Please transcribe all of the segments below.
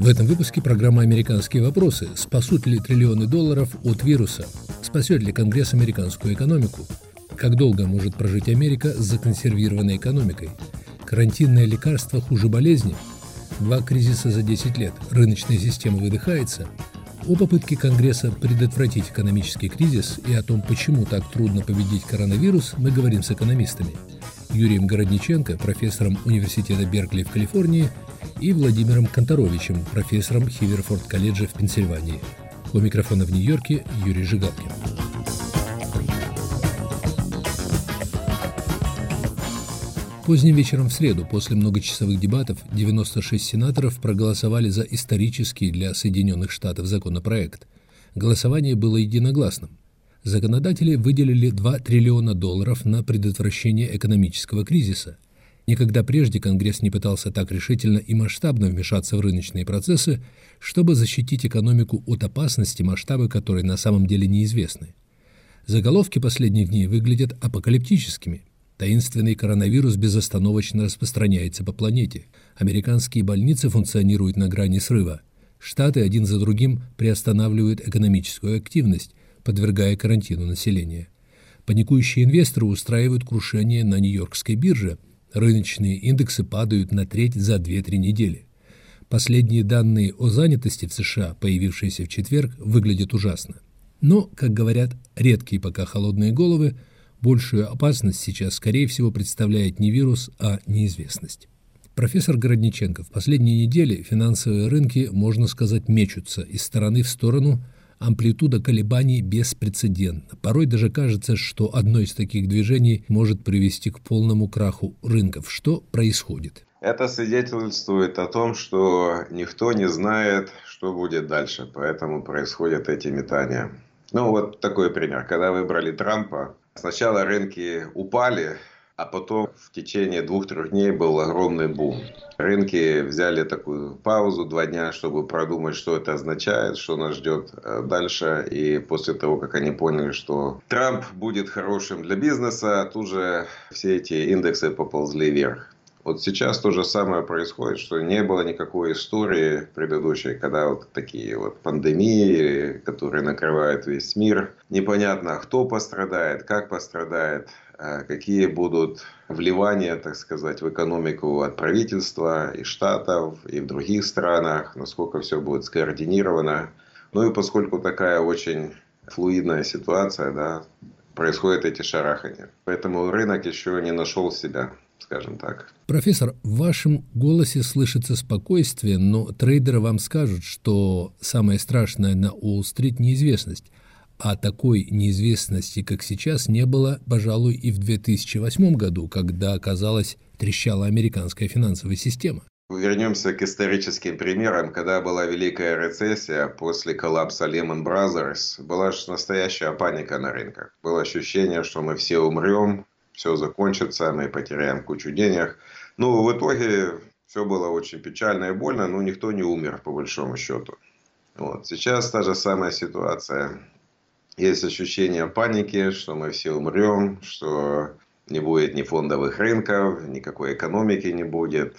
В этом выпуске программа «Американские вопросы». Спасут ли триллионы долларов от вируса? Спасет ли Конгресс американскую экономику? Как долго может прожить Америка с законсервированной экономикой? Карантинное лекарство хуже болезни? Два кризиса за 10 лет. Рыночная система выдыхается. О попытке Конгресса предотвратить экономический кризис и о том, почему так трудно победить коронавирус, мы говорим с экономистами. Юрием Городниченко, профессором Университета Беркли в Калифорнии, и Владимиром Конторовичем, профессором Хиверфорд колледжа в Пенсильвании. У микрофона в Нью-Йорке Юрий Жигалкин. Поздним вечером в среду, после многочасовых дебатов, 96 сенаторов проголосовали за исторический для Соединенных Штатов законопроект. Голосование было единогласным. Законодатели выделили 2 триллиона долларов на предотвращение экономического кризиса. Никогда прежде Конгресс не пытался так решительно и масштабно вмешаться в рыночные процессы, чтобы защитить экономику от опасности, масштабы которой на самом деле неизвестны. Заголовки последних дней выглядят апокалиптическими – Таинственный коронавирус безостановочно распространяется по планете. Американские больницы функционируют на грани срыва. Штаты один за другим приостанавливают экономическую активность, подвергая карантину населения. Паникующие инвесторы устраивают крушение на Нью-Йоркской бирже. Рыночные индексы падают на треть за 2-3 недели. Последние данные о занятости в США, появившиеся в четверг, выглядят ужасно. Но, как говорят редкие пока холодные головы, Большую опасность сейчас, скорее всего, представляет не вирус, а неизвестность. Профессор Городниченко, в последние недели финансовые рынки, можно сказать, мечутся из стороны в сторону, амплитуда колебаний беспрецедентна. Порой даже кажется, что одно из таких движений может привести к полному краху рынков. Что происходит? Это свидетельствует о том, что никто не знает, что будет дальше, поэтому происходят эти метания. Ну вот такой пример. Когда выбрали Трампа, Сначала рынки упали, а потом в течение двух-трех дней был огромный бум. Рынки взяли такую паузу два дня, чтобы продумать, что это означает, что нас ждет э, дальше. И после того, как они поняли, что Трамп будет хорошим для бизнеса, тут же все эти индексы поползли вверх. Вот сейчас то же самое происходит, что не было никакой истории предыдущей, когда вот такие вот пандемии, которые накрывают весь мир. Непонятно, кто пострадает, как пострадает, какие будут вливания, так сказать, в экономику от правительства и штатов, и в других странах, насколько все будет скоординировано. Ну и поскольку такая очень флуидная ситуация, да, происходят эти шарахания. Поэтому рынок еще не нашел себя скажем так. Профессор, в вашем голосе слышится спокойствие, но трейдеры вам скажут, что самое страшное на Уолл-стрит – неизвестность. А такой неизвестности, как сейчас, не было, пожалуй, и в 2008 году, когда, оказалось, трещала американская финансовая система. Вернемся к историческим примерам. Когда была Великая рецессия после коллапса Lehman Brothers, была же настоящая паника на рынках. Было ощущение, что мы все умрем, все закончится, мы потеряем кучу денег. Ну, в итоге все было очень печально и больно, но никто не умер, по большому счету. Вот. Сейчас та же самая ситуация. Есть ощущение паники, что мы все умрем, что не будет ни фондовых рынков, никакой экономики не будет.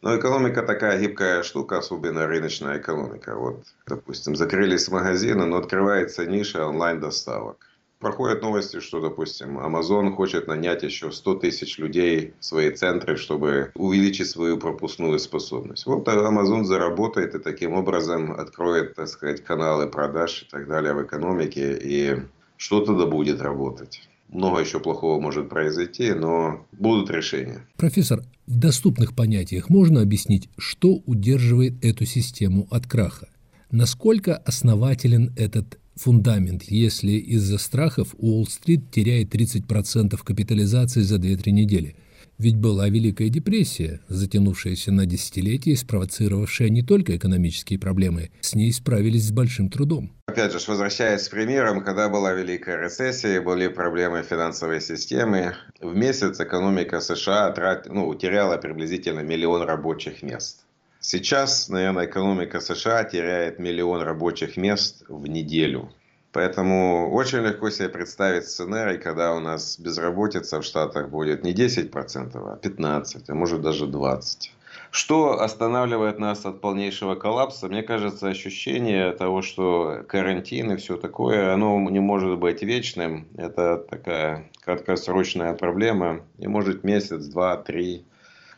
Но экономика такая гибкая штука, особенно рыночная экономика. Вот, допустим, закрылись магазины, но открывается ниша онлайн-доставок проходят новости, что, допустим, Amazon хочет нанять еще 100 тысяч людей в свои центры, чтобы увеличить свою пропускную способность. Вот Amazon заработает и таким образом откроет, так сказать, каналы продаж и так далее в экономике, и что-то да будет работать. Много еще плохого может произойти, но будут решения. Профессор, в доступных понятиях можно объяснить, что удерживает эту систему от краха? Насколько основателен этот фундамент, если из-за страхов Уолл-стрит теряет 30% капитализации за 2-3 недели. Ведь была Великая депрессия, затянувшаяся на десятилетия и спровоцировавшая не только экономические проблемы, с ней справились с большим трудом. Опять же, возвращаясь к примерам, когда была Великая рецессия, были проблемы финансовой системы, в месяц экономика США трат, ну, утеряла приблизительно миллион рабочих мест. Сейчас, наверное, экономика США теряет миллион рабочих мест в неделю. Поэтому очень легко себе представить сценарий, когда у нас безработица в Штатах будет не 10%, а 15%, а может даже 20%. Что останавливает нас от полнейшего коллапса? Мне кажется, ощущение того, что карантин и все такое, оно не может быть вечным. Это такая краткосрочная проблема. И может месяц, два, три.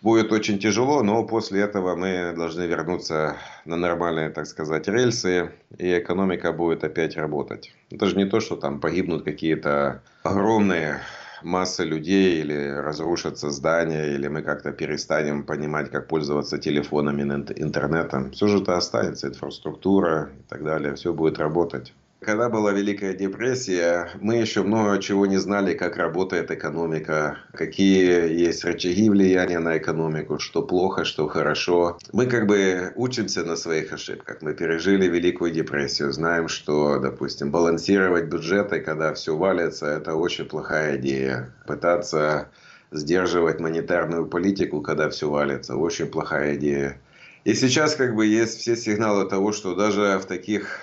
Будет очень тяжело, но после этого мы должны вернуться на нормальные, так сказать, рельсы, и экономика будет опять работать. Это же не то, что там погибнут какие-то огромные масса людей, или разрушатся здания, или мы как-то перестанем понимать, как пользоваться телефонами, интернетом. Все же это останется, инфраструктура и так далее, все будет работать. Когда была Великая депрессия, мы еще много чего не знали, как работает экономика, какие есть рычаги влияния на экономику, что плохо, что хорошо. Мы как бы учимся на своих ошибках. Мы пережили Великую депрессию, знаем, что, допустим, балансировать бюджеты, когда все валится, это очень плохая идея. Пытаться сдерживать монетарную политику, когда все валится, очень плохая идея. И сейчас как бы есть все сигналы того, что даже в таких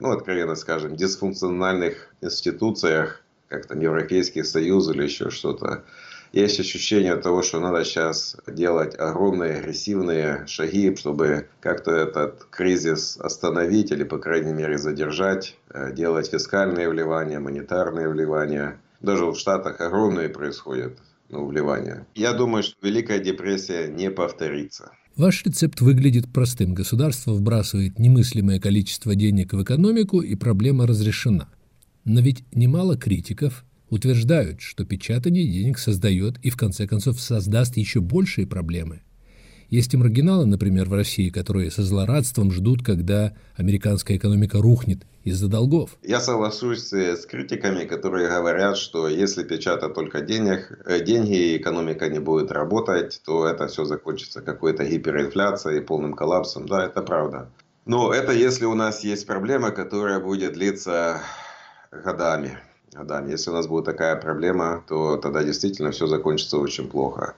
ну, откровенно скажем, дисфункциональных институциях, как там Европейский Союз или еще что-то, есть ощущение того, что надо сейчас делать огромные агрессивные шаги, чтобы как-то этот кризис остановить или, по крайней мере, задержать, э, делать фискальные вливания, монетарные вливания. Даже в Штатах огромные происходят ну, вливания. Я думаю, что Великая депрессия не повторится. Ваш рецепт выглядит простым. Государство вбрасывает немыслимое количество денег в экономику, и проблема разрешена. Но ведь немало критиков утверждают, что печатание денег создает и в конце концов создаст еще большие проблемы. Есть и маргиналы, например, в России, которые со злорадством ждут, когда американская экономика рухнет из-за долгов. Я соглашусь с критиками, которые говорят, что если печатать только денег, э, деньги и экономика не будет работать, то это все закончится какой-то гиперинфляцией, полным коллапсом. Да, это правда. Но это если у нас есть проблема, которая будет длиться годами. годами. Если у нас будет такая проблема, то тогда действительно все закончится очень плохо.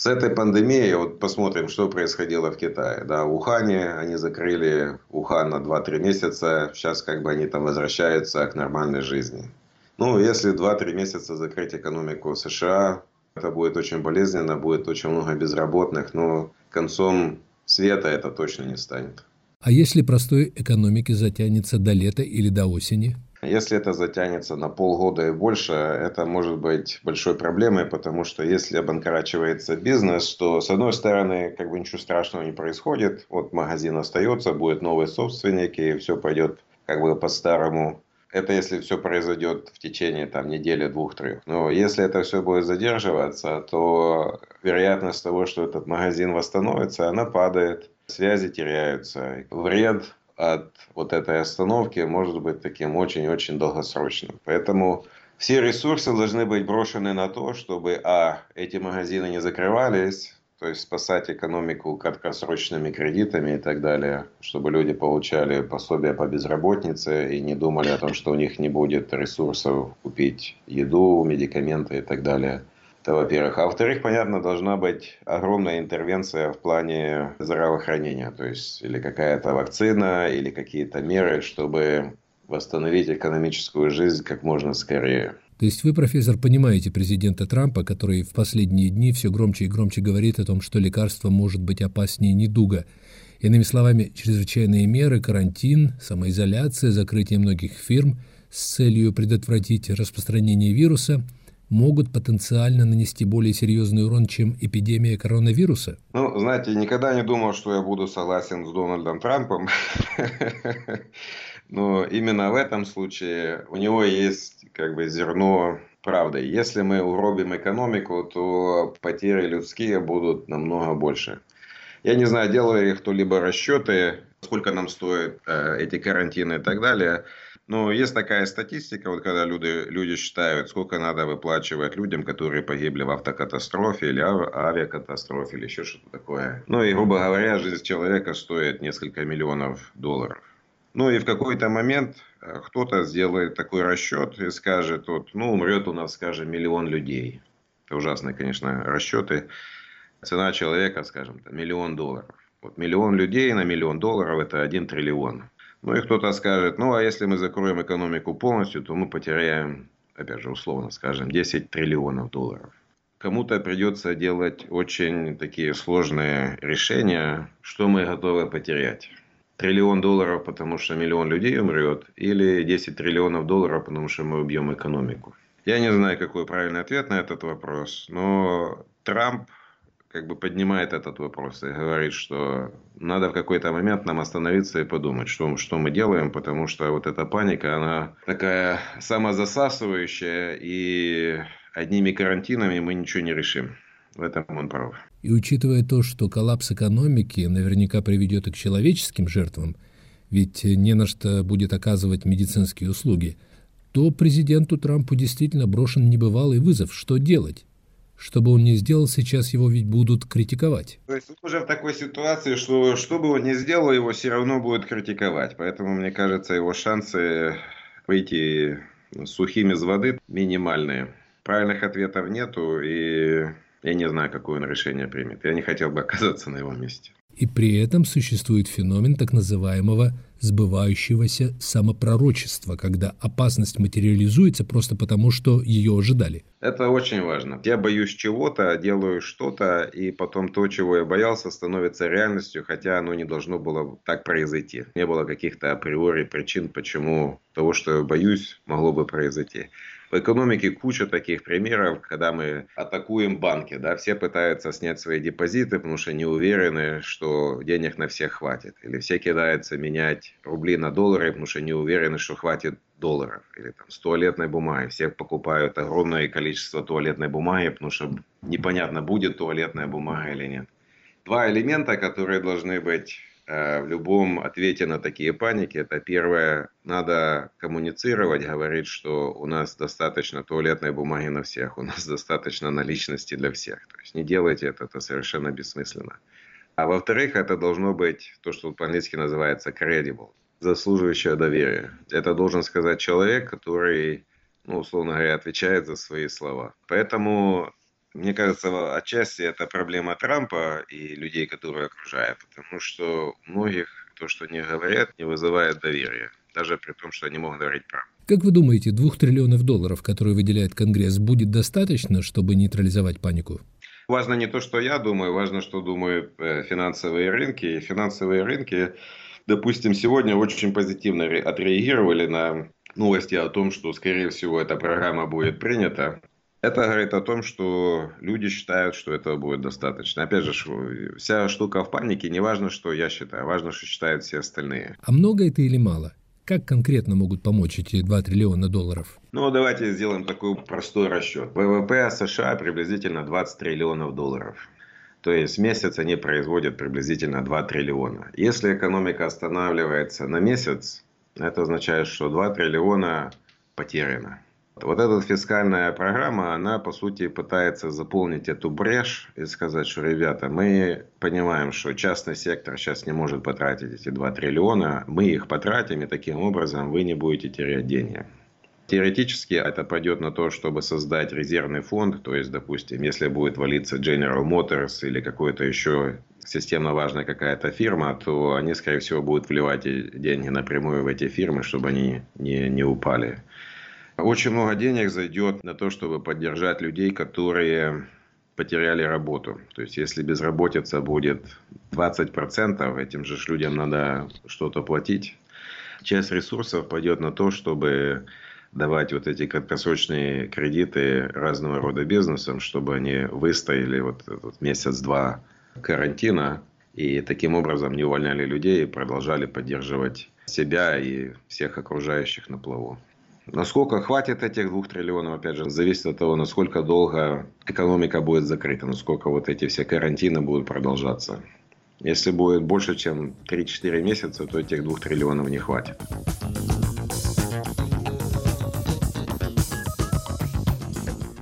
С этой пандемией, вот посмотрим, что происходило в Китае. Да, в Ухане они закрыли Ухан на 2-3 месяца. Сейчас как бы они там возвращаются к нормальной жизни. Ну, если 2-3 месяца закрыть экономику США, это будет очень болезненно, будет очень много безработных, но концом света это точно не станет. А если простой экономики затянется до лета или до осени? Если это затянется на полгода и больше, это может быть большой проблемой, потому что если обанкрачивается бизнес, то с одной стороны, как бы ничего страшного не происходит. Вот магазин остается, будет новый собственник, и все пойдет как бы по-старому. Это если все произойдет в течение там, недели, двух-трех. Но если это все будет задерживаться, то вероятность того, что этот магазин восстановится, она падает. Связи теряются. Вред от вот этой остановки может быть таким очень-очень долгосрочным. Поэтому все ресурсы должны быть брошены на то, чтобы, а, эти магазины не закрывались, то есть спасать экономику краткосрочными кредитами и так далее, чтобы люди получали пособия по безработице и не думали о том, что у них не будет ресурсов купить еду, медикаменты и так далее. Это во-первых. А во-вторых, понятно, должна быть огромная интервенция в плане здравоохранения. То есть или какая-то вакцина, или какие-то меры, чтобы восстановить экономическую жизнь как можно скорее. То есть вы, профессор, понимаете президента Трампа, который в последние дни все громче и громче говорит о том, что лекарство может быть опаснее недуга. Иными словами, чрезвычайные меры, карантин, самоизоляция, закрытие многих фирм с целью предотвратить распространение вируса – могут потенциально нанести более серьезный урон, чем эпидемия коронавируса? Ну, знаете, никогда не думал, что я буду согласен с Дональдом Трампом. Но именно в этом случае у него есть как бы зерно правды. Если мы уробим экономику, то потери людские будут намного больше. Я не знаю, делали ли кто-либо расчеты, сколько нам стоят э, эти карантины и так далее. Но есть такая статистика, вот когда люди, люди считают, сколько надо выплачивать людям, которые погибли в автокатастрофе или авиакатастрофе или еще что-то такое. Ну и, грубо говоря, жизнь человека стоит несколько миллионов долларов. Ну и в какой-то момент э, кто-то сделает такой расчет и скажет, вот, ну умрет у нас, скажем, миллион людей. Это ужасные, конечно, расчеты. Цена человека, скажем, миллион долларов. Вот миллион людей на миллион долларов – это один триллион. Ну и кто-то скажет, ну а если мы закроем экономику полностью, то мы потеряем, опять же условно скажем, 10 триллионов долларов. кому-то придется делать очень такие сложные решения, что мы готовы потерять. Триллион долларов, потому что миллион людей умрет, или 10 триллионов долларов, потому что мы убьем экономику. Я не знаю, какой правильный ответ на этот вопрос, но Трамп как бы поднимает этот вопрос и говорит, что надо в какой-то момент нам остановиться и подумать, что, что мы делаем, потому что вот эта паника, она такая самозасасывающая, и одними карантинами мы ничего не решим. В этом он прав. И учитывая то, что коллапс экономики наверняка приведет и к человеческим жертвам, ведь не на что будет оказывать медицинские услуги, то президенту Трампу действительно брошен небывалый вызов. Что делать? Что бы он ни сделал, сейчас его ведь будут критиковать. То есть уже в такой ситуации, что что бы он ни сделал, его все равно будут критиковать. Поэтому, мне кажется, его шансы выйти сухими из воды минимальные. Правильных ответов нету, и я не знаю, какое он решение примет. Я не хотел бы оказаться на его месте. И при этом существует феномен так называемого сбывающегося самопророчества, когда опасность материализуется просто потому, что ее ожидали. Это очень важно. Я боюсь чего-то, делаю что-то, и потом то, чего я боялся, становится реальностью, хотя оно не должно было так произойти. Не было каких-то априори причин, почему того, что я боюсь, могло бы произойти. В экономике куча таких примеров, когда мы атакуем банки. Да, все пытаются снять свои депозиты, потому что не уверены, что денег на всех хватит. Или все кидаются менять рубли на доллары, потому что не уверены, что хватит долларов. Или там с туалетной бумаги. Все покупают огромное количество туалетной бумаги, потому что непонятно, будет туалетная бумага или нет. Два элемента, которые должны быть в любом ответе на такие паники, это первое, надо коммуницировать, говорить, что у нас достаточно туалетной бумаги на всех, у нас достаточно наличности для всех. То есть не делайте это, это совершенно бессмысленно. А во-вторых, это должно быть то, что по-английски называется credible, заслуживающее доверия. Это должен сказать человек, который, ну, условно говоря, отвечает за свои слова. Поэтому мне кажется, отчасти это проблема Трампа и людей, которые окружают, потому что у многих то, что они говорят, не вызывает доверия, даже при том, что они могут говорить правду. Как вы думаете, двух триллионов долларов, которые выделяет Конгресс, будет достаточно, чтобы нейтрализовать панику? Важно не то, что я думаю, важно, что думают э, финансовые рынки. И финансовые рынки, допустим, сегодня очень позитивно отреагировали на новости о том, что, скорее всего, эта программа будет принята. Это говорит о том, что люди считают, что этого будет достаточно. Опять же, вся штука в панике, не важно, что я считаю, важно, что считают все остальные. А много это или мало? Как конкретно могут помочь эти 2 триллиона долларов? Ну, давайте сделаем такой простой расчет. ВВП США приблизительно 20 триллионов долларов. То есть в месяц они производят приблизительно 2 триллиона. Если экономика останавливается на месяц, это означает, что 2 триллиона потеряно. Вот эта фискальная программа, она по сути пытается заполнить эту брешь и сказать, что, ребята, мы понимаем, что частный сектор сейчас не может потратить эти 2 триллиона, мы их потратим, и таким образом вы не будете терять деньги. Теоретически это пойдет на то, чтобы создать резервный фонд, то есть, допустим, если будет валиться General Motors или какой-то еще системно важная какая-то фирма, то они, скорее всего, будут вливать деньги напрямую в эти фирмы, чтобы они не, не упали. Очень много денег зайдет на то, чтобы поддержать людей, которые потеряли работу. То есть, если безработица будет 20%, этим же людям надо что-то платить. Часть ресурсов пойдет на то, чтобы давать вот эти краткосрочные кредиты разного рода бизнесам, чтобы они выстояли вот этот месяц-два карантина и таким образом не увольняли людей и продолжали поддерживать себя и всех окружающих на плаву. Насколько хватит этих двух триллионов, опять же, зависит от того, насколько долго экономика будет закрыта, насколько вот эти все карантины будут продолжаться. Если будет больше, чем 3-4 месяца, то этих двух триллионов не хватит.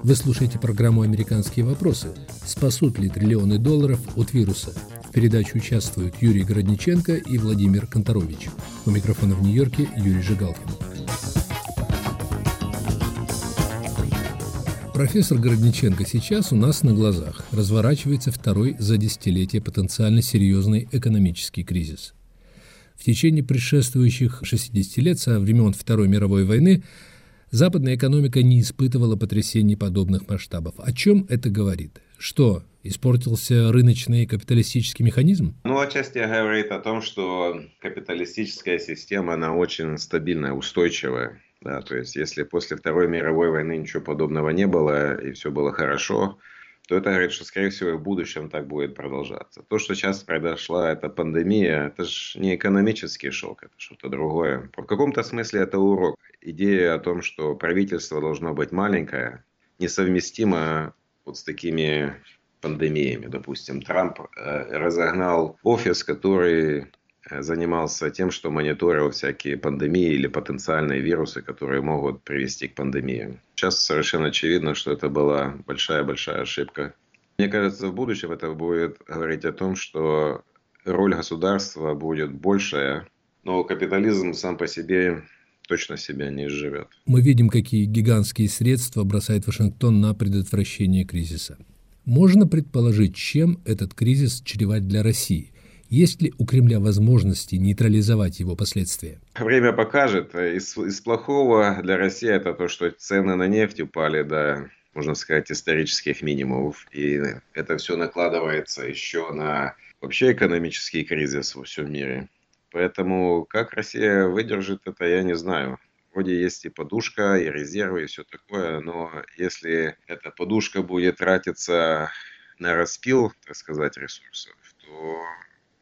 Вы слушаете программу «Американские вопросы». Спасут ли триллионы долларов от вируса? В передаче участвуют Юрий Городниченко и Владимир Конторович. У микрофона в Нью-Йорке Юрий Жигалкин. Профессор Городниченко сейчас у нас на глазах. Разворачивается второй за десятилетие потенциально серьезный экономический кризис. В течение предшествующих 60 лет, со времен Второй мировой войны, Западная экономика не испытывала потрясений подобных масштабов. О чем это говорит? Что, испортился рыночный капиталистический механизм? Ну, отчасти говорит о том, что капиталистическая система, она очень стабильная, устойчивая. Да, то есть, если после Второй мировой войны ничего подобного не было и все было хорошо, то это говорит, что, скорее всего, в будущем так будет продолжаться. То, что сейчас произошла эта пандемия, это же не экономический шок, это что-то другое. В каком-то смысле это урок. Идея о том, что правительство должно быть маленькое, несовместимо вот с такими пандемиями. Допустим, Трамп э, разогнал офис, который занимался тем, что мониторил всякие пандемии или потенциальные вирусы, которые могут привести к пандемии. Сейчас совершенно очевидно, что это была большая-большая ошибка. Мне кажется, в будущем это будет говорить о том, что роль государства будет большая, но капитализм сам по себе точно себя не изживет. Мы видим, какие гигантские средства бросает Вашингтон на предотвращение кризиса. Можно предположить, чем этот кризис чреват для России – есть ли у Кремля возможности нейтрализовать его последствия? Время покажет. Из, из плохого для России это то, что цены на нефть упали до, можно сказать, исторических минимумов. И это все накладывается еще на вообще экономический кризис во всем мире. Поэтому как Россия выдержит это, я не знаю. Вроде есть и подушка, и резервы, и все такое, но если эта подушка будет тратиться на распил, так сказать, ресурсов, то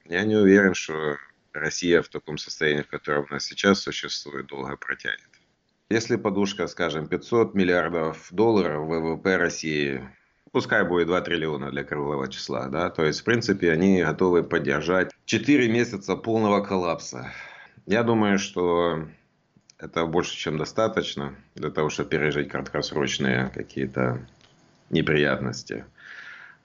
я не уверен, что Россия в таком состоянии, в котором она сейчас существует, долго протянет. Если подушка, скажем, 500 миллиардов долларов ВВП России, пускай будет 2 триллиона для круглого числа, да, то есть, в принципе, они готовы поддержать 4 месяца полного коллапса. Я думаю, что это больше, чем достаточно для того, чтобы пережить краткосрочные какие-то неприятности.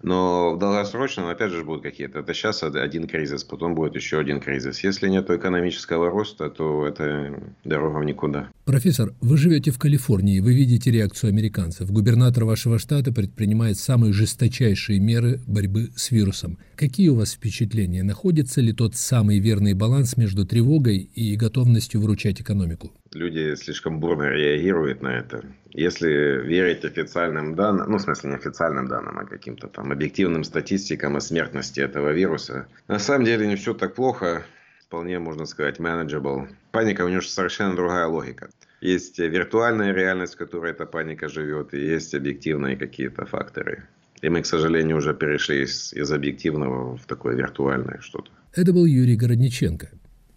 Но в долгосрочном, опять же, будут какие-то. Это сейчас один кризис, потом будет еще один кризис. Если нет экономического роста, то это дорога в никуда. Профессор, вы живете в Калифорнии, вы видите реакцию американцев. Губернатор вашего штата предпринимает самые жесточайшие меры борьбы с вирусом. Какие у вас впечатления? Находится ли тот самый верный баланс между тревогой и готовностью выручать экономику? Люди слишком бурно реагируют на это. Если верить официальным данным, ну, в смысле, не официальным данным, а каким-то там объективным статистикам о смертности этого вируса, на самом деле не все так плохо. Вполне, можно сказать, manageable. Паника у нее совершенно другая логика. Есть виртуальная реальность, в которой эта паника живет, и есть объективные какие-то факторы. И мы, к сожалению, уже перешли из, из объективного в такое виртуальное что-то. Это был Юрий Городниченко.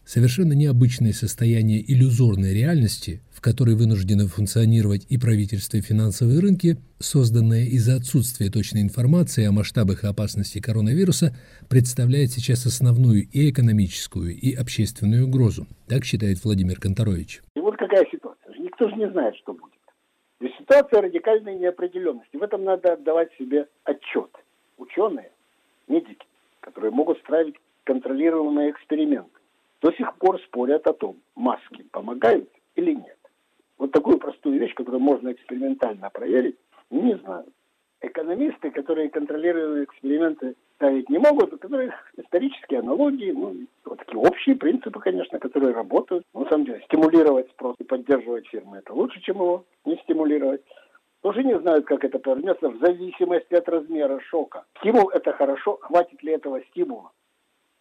Совершенно необычное состояние иллюзорной реальности, в которой вынуждены функционировать и правительство, и финансовые рынки, созданное из-за отсутствия точной информации о масштабах и опасности коронавируса, представляет сейчас основную и экономическую, и общественную угрозу. Так считает Владимир Конторович. И вот какая ситуация. Никто же не знает, что будет. То ситуация радикальной неопределенности. В этом надо отдавать себе отчет. Ученые, медики, которые могут ставить контролируемые эксперименты до сих пор спорят о том, маски помогают или нет. Вот такую простую вещь, которую можно экспериментально проверить, не знаю. Экономисты, которые контролируемые эксперименты ставить не могут, у которых исторические аналогии, ну, вот такие общие принципы, конечно, которые работают. Но, на самом деле, стимулировать спрос и поддерживать фирмы – это лучше, чем его не стимулировать. Тоже не знают, как это повернется в зависимости от размера шока. Стимул – это хорошо, хватит ли этого стимула?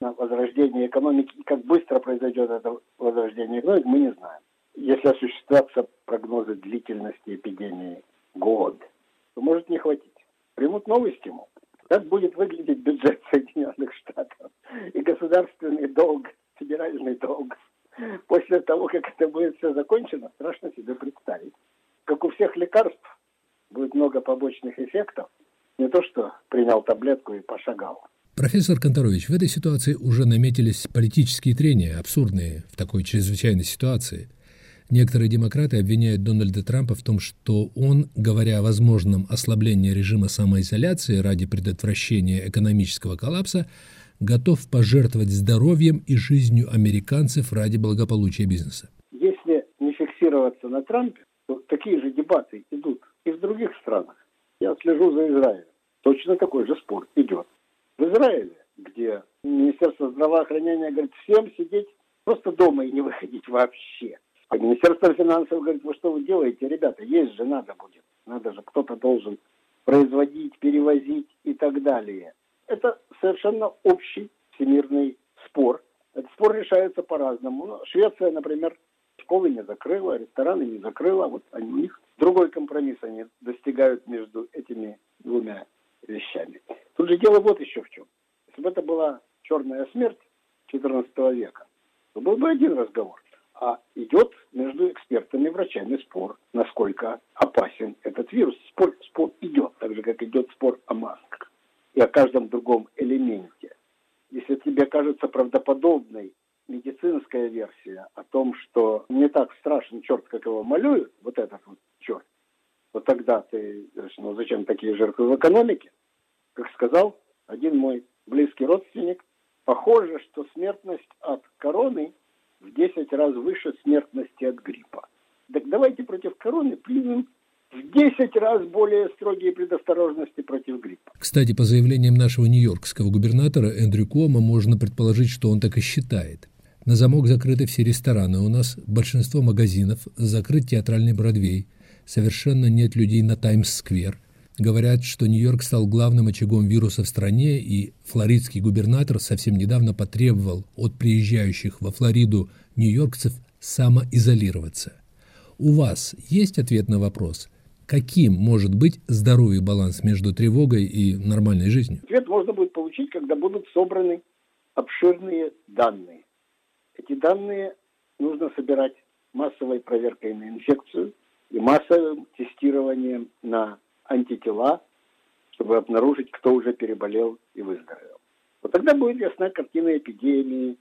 На возрождение экономики и как быстро произойдет это возрождение экономики, мы не знаем. Если осуществятся прогнозы длительности эпидемии год, то может не хватить. Примут новый стимул. Как будет выглядеть бюджет Соединенных Штатов и государственный долг, федеральный долг после того, как это будет все закончено, страшно себе представить. Как у всех лекарств, будет много побочных эффектов. Не то, что принял таблетку и пошагал. Профессор Конторович, в этой ситуации уже наметились политические трения, абсурдные в такой чрезвычайной ситуации. Некоторые демократы обвиняют Дональда Трампа в том, что он, говоря о возможном ослаблении режима самоизоляции ради предотвращения экономического коллапса, готов пожертвовать здоровьем и жизнью американцев ради благополучия бизнеса. Если не фиксироваться на Трампе, то такие же дебаты идут и в других странах. Я слежу за Израилем. Точно такой же спор идет в Израиле, где Министерство здравоохранения говорит всем сидеть просто дома и не выходить вообще. Министерство финансов говорит, вы что вы делаете, ребята, есть же надо будет. Надо же, кто-то должен производить, перевозить и так далее. Это совершенно общий всемирный спор. Этот спор решается по-разному. Ну, Швеция, например, школы не закрыла, рестораны не закрыла. Вот они, у них другой компромисс они достигают между этими двумя вещами. Тут же дело вот еще в чем. Если бы это была черная смерть XIV века, то был бы один разговор. А идет между экспертами, врачами спор, насколько опасен этот вирус. Спор, спор идет, так же, как идет спор о масках и о каждом другом элементе. Если тебе кажется правдоподобной медицинская версия о том, что не так страшен черт, как его малюют, вот этот вот черт, то тогда ты ну зачем такие жертвы в экономике? Как сказал один мой близкий родственник, похоже, что смертность от короны в 10 раз выше смертности от гриппа. Так давайте против короны примем в 10 раз более строгие предосторожности против гриппа. Кстати, по заявлениям нашего нью-йоркского губернатора Эндрю Кома можно предположить, что он так и считает. На замок закрыты все рестораны, у нас большинство магазинов, закрыт театральный Бродвей, совершенно нет людей на Таймс-сквер. Говорят, что Нью-Йорк стал главным очагом вируса в стране, и флоридский губернатор совсем недавно потребовал от приезжающих во Флориду нью-йоркцев самоизолироваться. У вас есть ответ на вопрос, каким может быть здоровый баланс между тревогой и нормальной жизнью? Ответ можно будет получить, когда будут собраны обширные данные. Эти данные нужно собирать массовой проверкой на инфекцию и массовым тестированием на антитела, чтобы обнаружить, кто уже переболел и выздоровел. Вот тогда будет ясна картина эпидемии,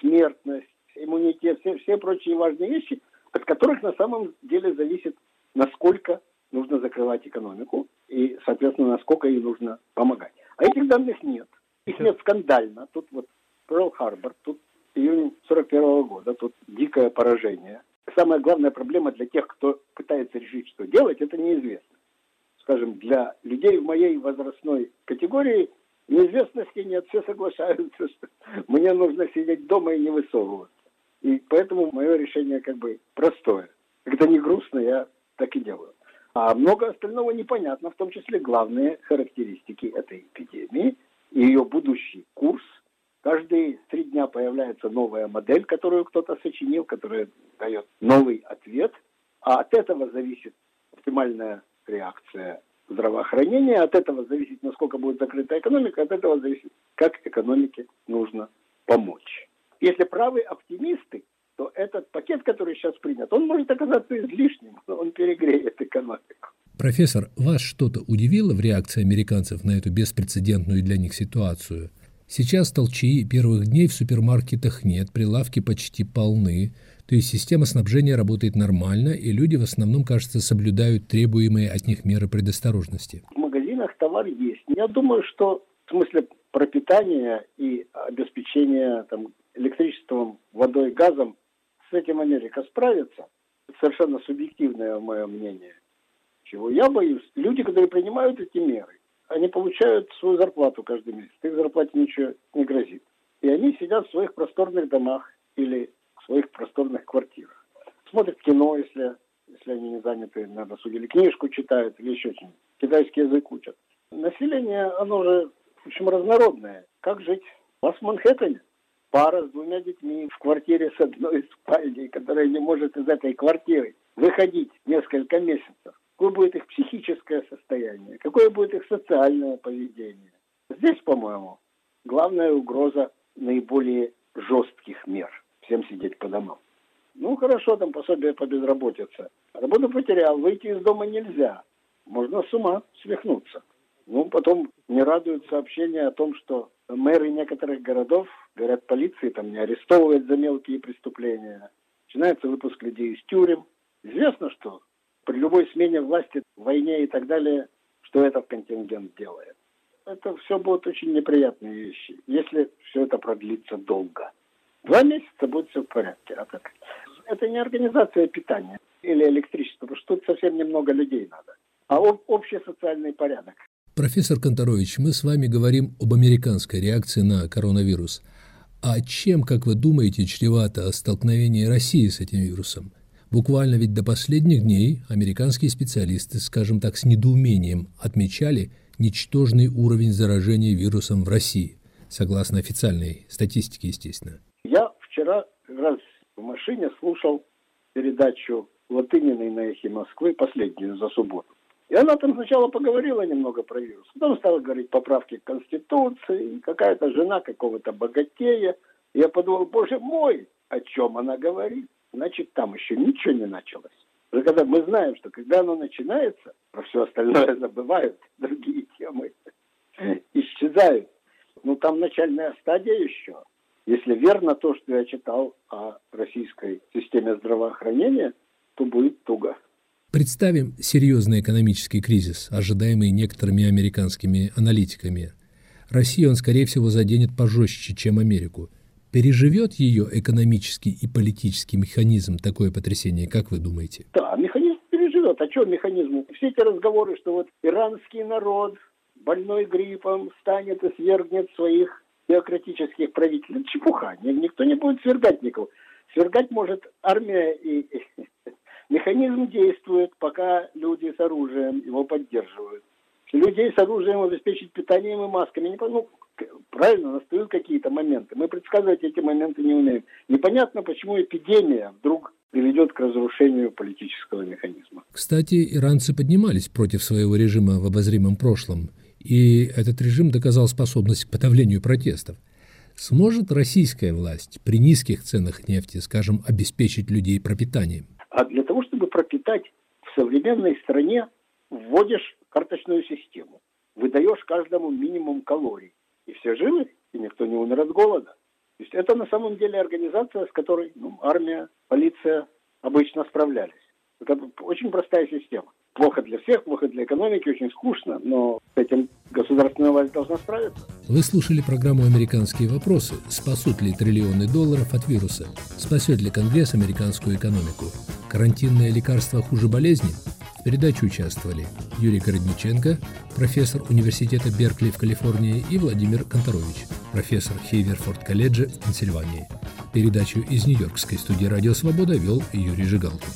смертность, иммунитет, все, все прочие важные вещи, от которых на самом деле зависит, насколько нужно закрывать экономику и, соответственно, насколько ей нужно помогать. А этих данных нет. Их нет скандально. Тут вот Перл-Харбор, тут июнь 41 -го года, тут дикое поражение. Самая главная проблема для тех, кто пытается решить, что делать, это неизвестно скажем, для людей в моей возрастной категории неизвестности нет, все соглашаются, что мне нужно сидеть дома и не высовываться. И поэтому мое решение как бы простое. Когда не грустно, я так и делаю. А много остального непонятно, в том числе главные характеристики этой эпидемии и ее будущий курс. Каждые три дня появляется новая модель, которую кто-то сочинил, которая дает новый ответ. А от этого зависит оптимальная реакция здравоохранения. От этого зависит, насколько будет закрыта экономика, от этого зависит, как экономике нужно помочь. Если правы оптимисты, то этот пакет, который сейчас принят, он может оказаться излишним, он перегреет экономику. Профессор, вас что-то удивило в реакции американцев на эту беспрецедентную для них ситуацию? Сейчас толчей первых дней в супермаркетах нет, прилавки почти полны, то есть система снабжения работает нормально, и люди в основном, кажется, соблюдают требуемые от них меры предосторожности. В магазинах товар есть. Я думаю, что в смысле пропитания и обеспечения там, электричеством, водой, газом, с этим Америка справится. Это совершенно субъективное мое мнение. Чего я боюсь? Люди, которые принимают эти меры, они получают свою зарплату каждый месяц. Их зарплате ничего не грозит. И они сидят в своих просторных домах или своих просторных квартирах. Смотрят кино, если, если они не заняты на досуге, или книжку читают, или еще что-нибудь. Китайский язык учат. Население, оно же, в общем, разнородное. Как жить? У вас в Манхэттене пара с двумя детьми в квартире с одной спальней, которая не может из этой квартиры выходить несколько месяцев. Какое будет их психическое состояние? Какое будет их социальное поведение? Здесь, по-моему, главная угроза наиболее жестких мер всем сидеть по домам. Ну, хорошо, там пособие по безработице. Работу потерял, выйти из дома нельзя. Можно с ума свихнуться. Ну, потом не радуют сообщения о том, что мэры некоторых городов, говорят, полиции там не арестовывают за мелкие преступления. Начинается выпуск людей из тюрем. Известно, что при любой смене власти, войне и так далее, что этот контингент делает. Это все будут очень неприятные вещи, если все это продлится долго. Два месяца будет все в порядке. А так? Это не организация питания или электричества, потому что тут совсем немного людей надо, а общий социальный порядок. Профессор Конторович, мы с вами говорим об американской реакции на коронавирус. А чем, как вы думаете, чревато столкновение России с этим вирусом? Буквально ведь до последних дней американские специалисты, скажем так, с недоумением отмечали ничтожный уровень заражения вирусом в России, согласно официальной статистике, естественно. Вчера раз в машине слушал передачу Латыниной на эхе Москвы, последнюю за субботу. И она там сначала поговорила немного про вирус, потом стала говорить поправки к Конституции, какая-то жена какого-то богатея. Я подумал, боже мой, о чем она говорит? Значит, там еще ничего не началось. Когда мы знаем, что когда оно начинается, про все остальное забывают, другие темы исчезают. Ну, там начальная стадия еще. Если верно то, что я читал о российской системе здравоохранения, то будет туго. Представим серьезный экономический кризис, ожидаемый некоторыми американскими аналитиками. Россию он, скорее всего, заденет пожестче, чем Америку. Переживет ее экономический и политический механизм такое потрясение, как вы думаете? Да, механизм переживет. А что механизм? Все эти разговоры, что вот иранский народ больной гриппом станет и свергнет своих теократических правителей. Чепуха. Никто не будет свергать никого. Свергать может армия и механизм действует, пока люди с оружием его поддерживают. Людей с оружием обеспечить питанием и масками. Не, ну, правильно, настают какие-то моменты. Мы предсказывать эти моменты не умеем. Непонятно, почему эпидемия вдруг приведет к разрушению политического механизма. Кстати, иранцы поднимались против своего режима в обозримом прошлом – и этот режим доказал способность к подавлению протестов. Сможет российская власть при низких ценах нефти, скажем, обеспечить людей пропитанием? А для того, чтобы пропитать в современной стране, вводишь карточную систему. Выдаешь каждому минимум калорий. И все живы, и никто не умер от голода. То есть это на самом деле организация, с которой ну, армия, полиция обычно справлялись. Это очень простая система плохо для всех, плохо для экономики, очень скучно, но с этим государственная власть должна справиться. Вы слушали программу «Американские вопросы». Спасут ли триллионы долларов от вируса? Спасет ли Конгресс американскую экономику? Карантинное лекарство хуже болезни? В передаче участвовали Юрий Городниченко, профессор университета Беркли в Калифорнии, и Владимир Конторович, профессор Хейверфорд колледжа в Пенсильвании. Передачу из Нью-Йоркской студии «Радио Свобода» вел Юрий Жигалкин.